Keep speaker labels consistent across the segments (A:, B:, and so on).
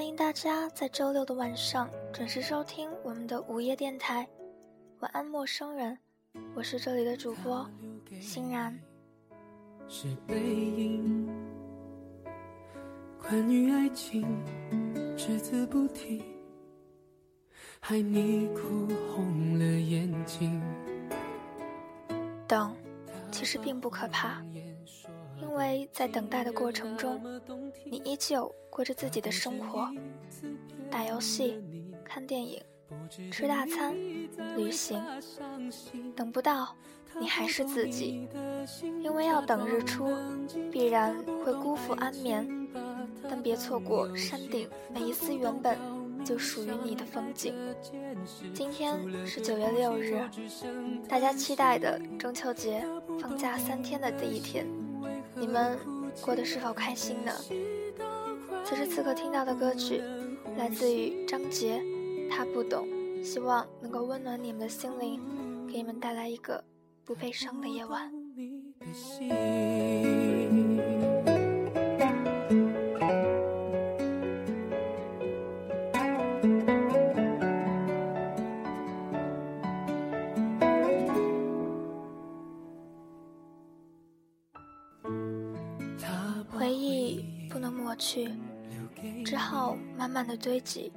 A: 欢迎大家在周六的晚上准时收听我们的午夜电台。晚安，陌生人，我是这里的主播欣然。是背影，关于爱情，只字不提，害你哭红了眼睛。等，其实并不可怕。因为在等待的过程中，你依旧过着自己的生活，打游戏、看电影、吃大餐、旅行。等不到，你还是自己，因为要等日出，必然会辜负安眠。但别错过山顶每一丝原本就属于你的风景。今天是九月六日，大家期待的中秋节放假三天的第一天。你们过得是否开心呢？此时此刻听到的歌曲，来自于张杰，他不懂，希望能够温暖你们的心灵，给你们带来一个不悲伤的夜晚。去，只好慢慢的堆积。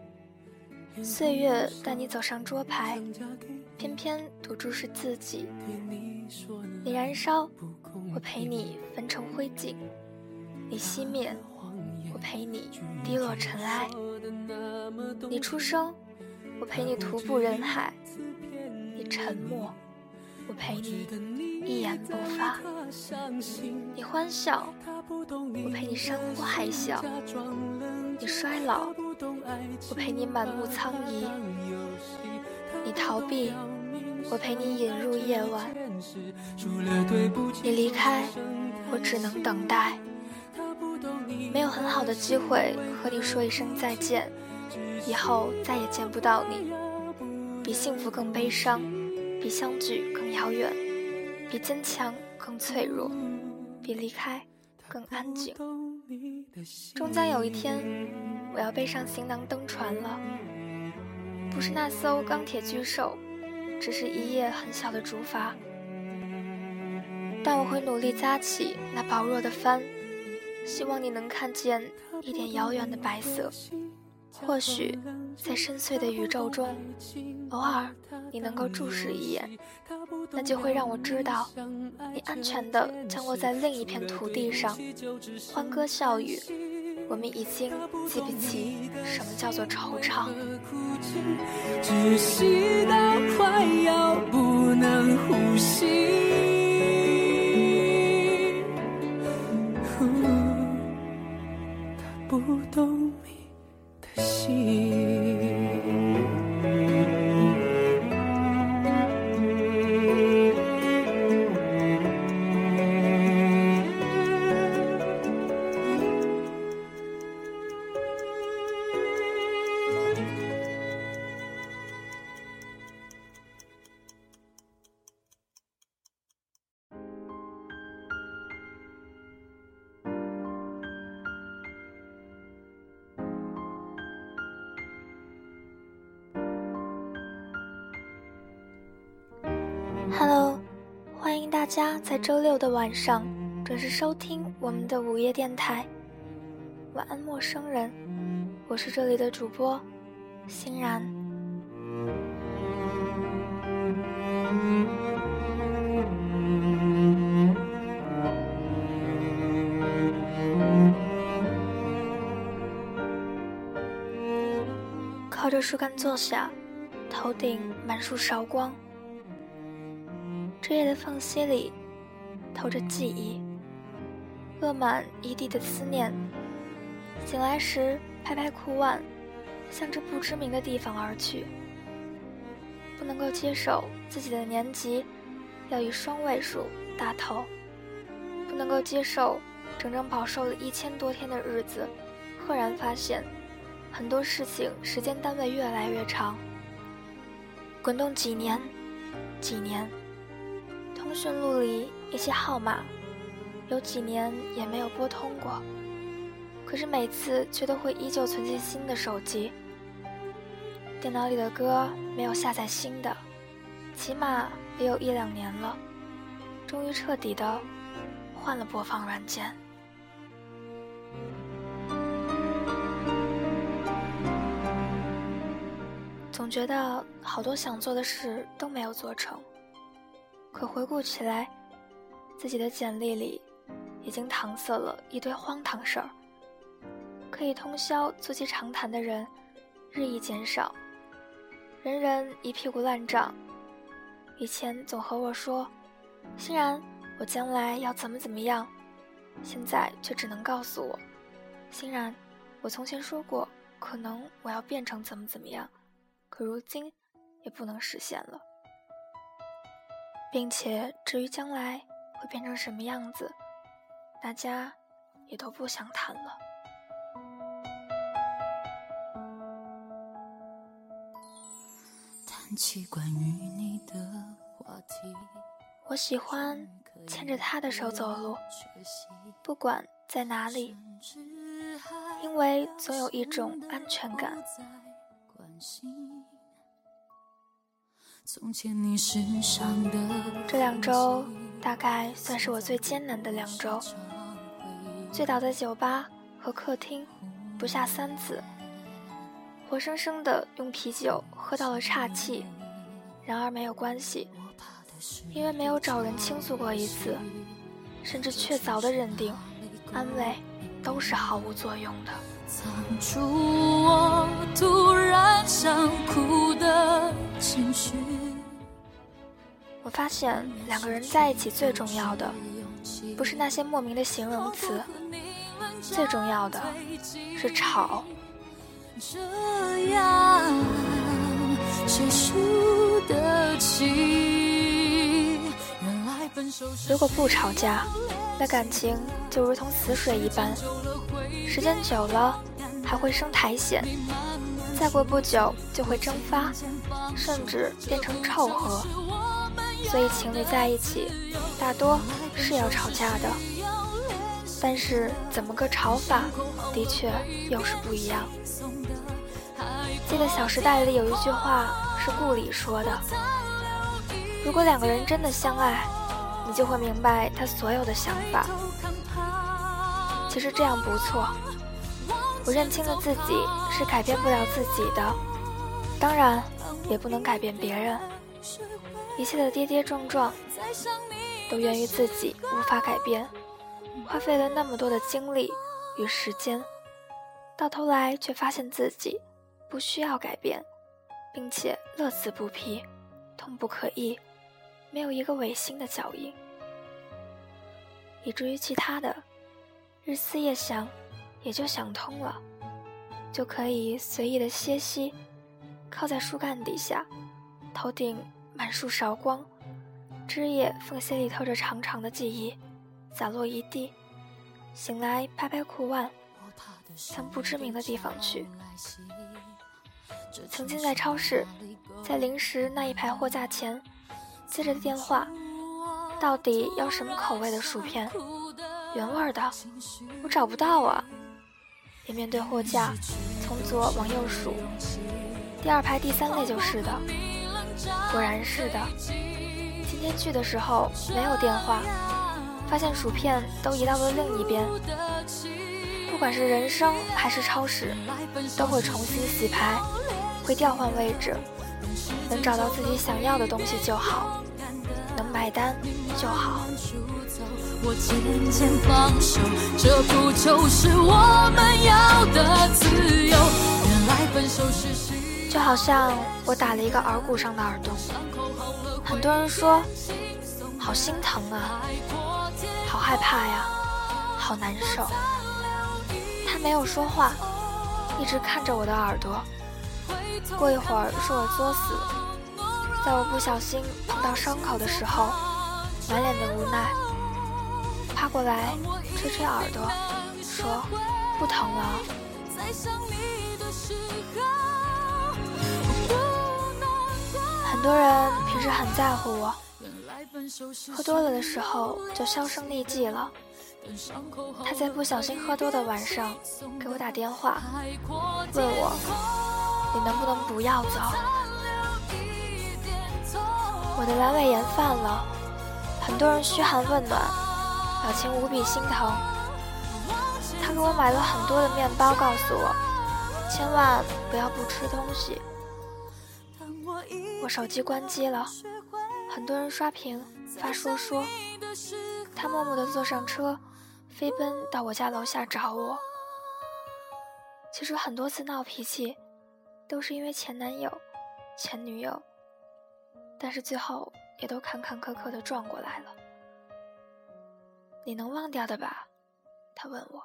A: 岁月带你走上桌牌，偏偏赌注是自己。你燃烧，我陪你焚成灰烬；你熄灭，我陪你滴落尘埃。你出生，我陪你徒步人海；你沉默。我陪你一言不发，你欢笑；我陪你山呼海啸，你衰老；我陪你满目苍夷，你逃避；我陪你引入夜晚，你离开，我只能等待。没有很好的机会和你说一声再见，以后再也见不到你，比幸福更悲伤。比相聚更遥远，比坚强更脆弱，比离开更安静。终将有一天，我要背上行囊登船了。不是那艘钢铁巨兽，只是一叶很小的竹筏。但我会努力扎起那薄弱的帆，希望你能看见一点遥远的白色。或许，在深邃的宇宙中，偶尔你能够注视一眼，那就会让我知道，你安全地降落在另一片土地上，欢歌笑语。我们已经记不起什么叫做惆怅。窒息到快要不能呼吸。他不懂你的。心。大家在周六的晚上准时收听我们的午夜电台。晚安，陌生人，我是这里的主播欣然。靠着树干坐下，头顶满树韶光。枝叶的缝隙里，透着记忆，落满一地的思念。醒来时，拍拍裤腕，向着不知名的地方而去。不能够接受自己的年级要以双位数打头，不能够接受整整饱受了一千多天的日子，赫然发现很多事情时间单位越来越长。滚动几年，几年。通讯录里一些号码，有几年也没有拨通过。可是每次却都会依旧存进新的手机。电脑里的歌没有下载新的，起码也有一两年了。终于彻底的换了播放软件。总觉得好多想做的事都没有做成，可回顾起来，自己的简历里已经搪塞了一堆荒唐事儿。可以通宵促膝长谈的人日益减少。人人一屁股烂账，以前总和我说，欣然，我将来要怎么怎么样，现在却只能告诉我，欣然，我从前说过，可能我要变成怎么怎么样，可如今也不能实现了，并且至于将来会变成什么样子，大家也都不想谈了。起关于你的话题。我喜欢牵着他的手走路，不管在哪里，因为总有一种安全感。这两周大概算是我最艰难的两周，醉倒在酒吧和客厅不下三次。活生生的用啤酒喝到了岔气，然而没有关系，因为没有找人倾诉过一次，甚至确凿的认定，安慰都是毫无作用的。我发现两个人在一起最重要的，不是那些莫名的形容词，最重要的是吵。这样谁输得起？如果不吵架，那感情就如同死水一般，时间久了还会生苔藓，再过不久就会蒸发，甚至变成臭河。所以情侣在一起，大多是要吵架的，但是怎么个吵法，的确又是不一样。记得《小时代》里有一句话是顾里说的：“如果两个人真的相爱，你就会明白他所有的想法。”其实这样不错。我认清了自己是改变不了自己的，当然也不能改变别人。一切的跌跌撞撞，都源于自己无法改变，花费了那么多的精力与时间，到头来却发现自己。不需要改变，并且乐此不疲，痛不可抑，没有一个违心的脚印，以至于其他的日思夜想，也就想通了，就可以随意的歇息，靠在树干底下，头顶满树韶光，枝叶缝隙里透着长长的记忆，洒落一地，醒来拍拍裤腕，向不知名的地方去。曾经在超市，在零食那一排货架前，接着电话，到底要什么口味的薯片？原味的，我找不到啊。也面对货架，从左往右数，第二排第三类就是的，果然是的。今天去的时候没有电话，发现薯片都移到了另一边。不管是人生还是超市，都会重新洗牌。会调换位置，能找到自己想要的东西就好，能买单就好。就就好像我打了一个耳骨上的耳洞，很多人说好心疼啊，好害怕呀，好难受。他没有说话，一直看着我的耳朵。过一会儿说我作死，在我不小心碰到伤口的时候，满脸的无奈，趴过来吹吹耳朵，说不疼了。很多人平时很在乎我，喝多了的时候就销声匿迹了，
B: 他在不小心喝多的晚上给我打电话，问我你能不能不要走。我的阑尾炎犯了，很多人嘘寒问暖，表情无比心疼。他给我买了很多的面包，告诉我千万不要不吃东西。我手机关机了，很多人刷屏发说说，他默默地坐上车，飞奔到我家楼下找我。其实很多次闹脾气，都是因为前男友、前女友，但是最后也都坎坎坷坷地撞过来了。你能忘掉的吧？他问我。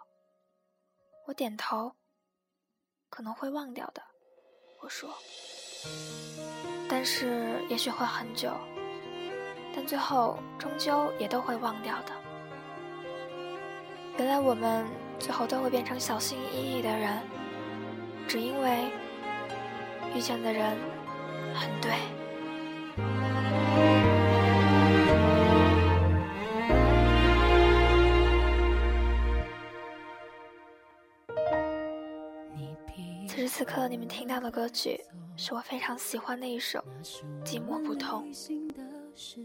B: 我点头，可能会忘掉的。我说。但是也许会很久，但最后终究也都会忘掉的。原来我们最后都会变成小心翼翼的人，只因为遇见的人很对。此刻，你们听到的歌曲是我非常喜欢的一首《寂寞不痛》。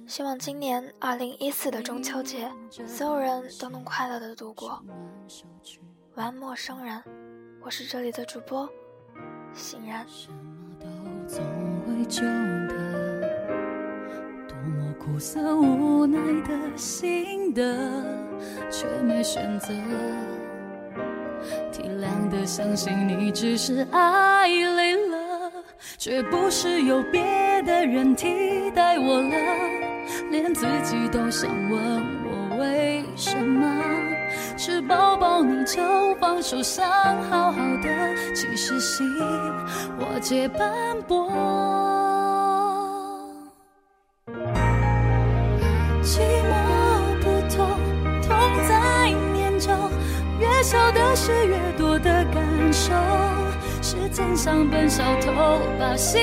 B: 希望今年二零一四的中秋节，所有人都能快乐的度过。晚安，陌生人，我是这里的主播欣然。多么苦涩无奈的心的，却没选择。体谅的相信你只是爱累了，却不是有别的人替代我了，连自己都想问我为什么，吃饱饱你就放手想好好的，其实心我皆斑驳。是越多的感受，时间像本小偷，把幸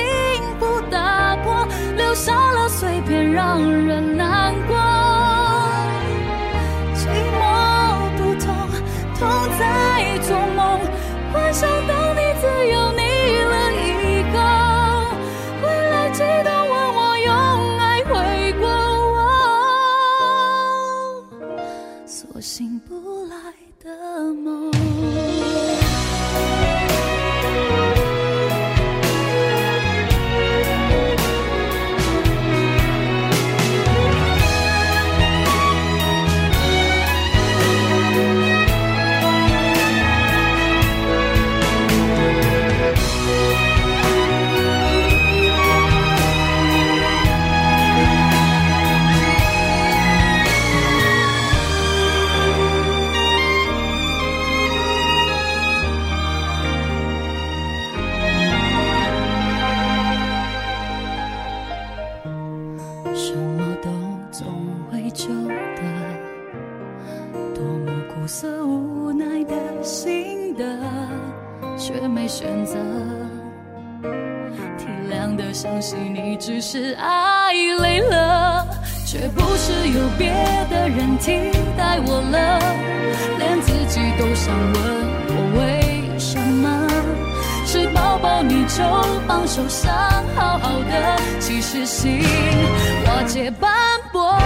B: 福打破，留下了碎片让人难过。相信你只是爱累了，却不是有别的人替代我了，连自己都想问我为什么，吃饱饱你就放手想好好的，其实心瓦解斑驳。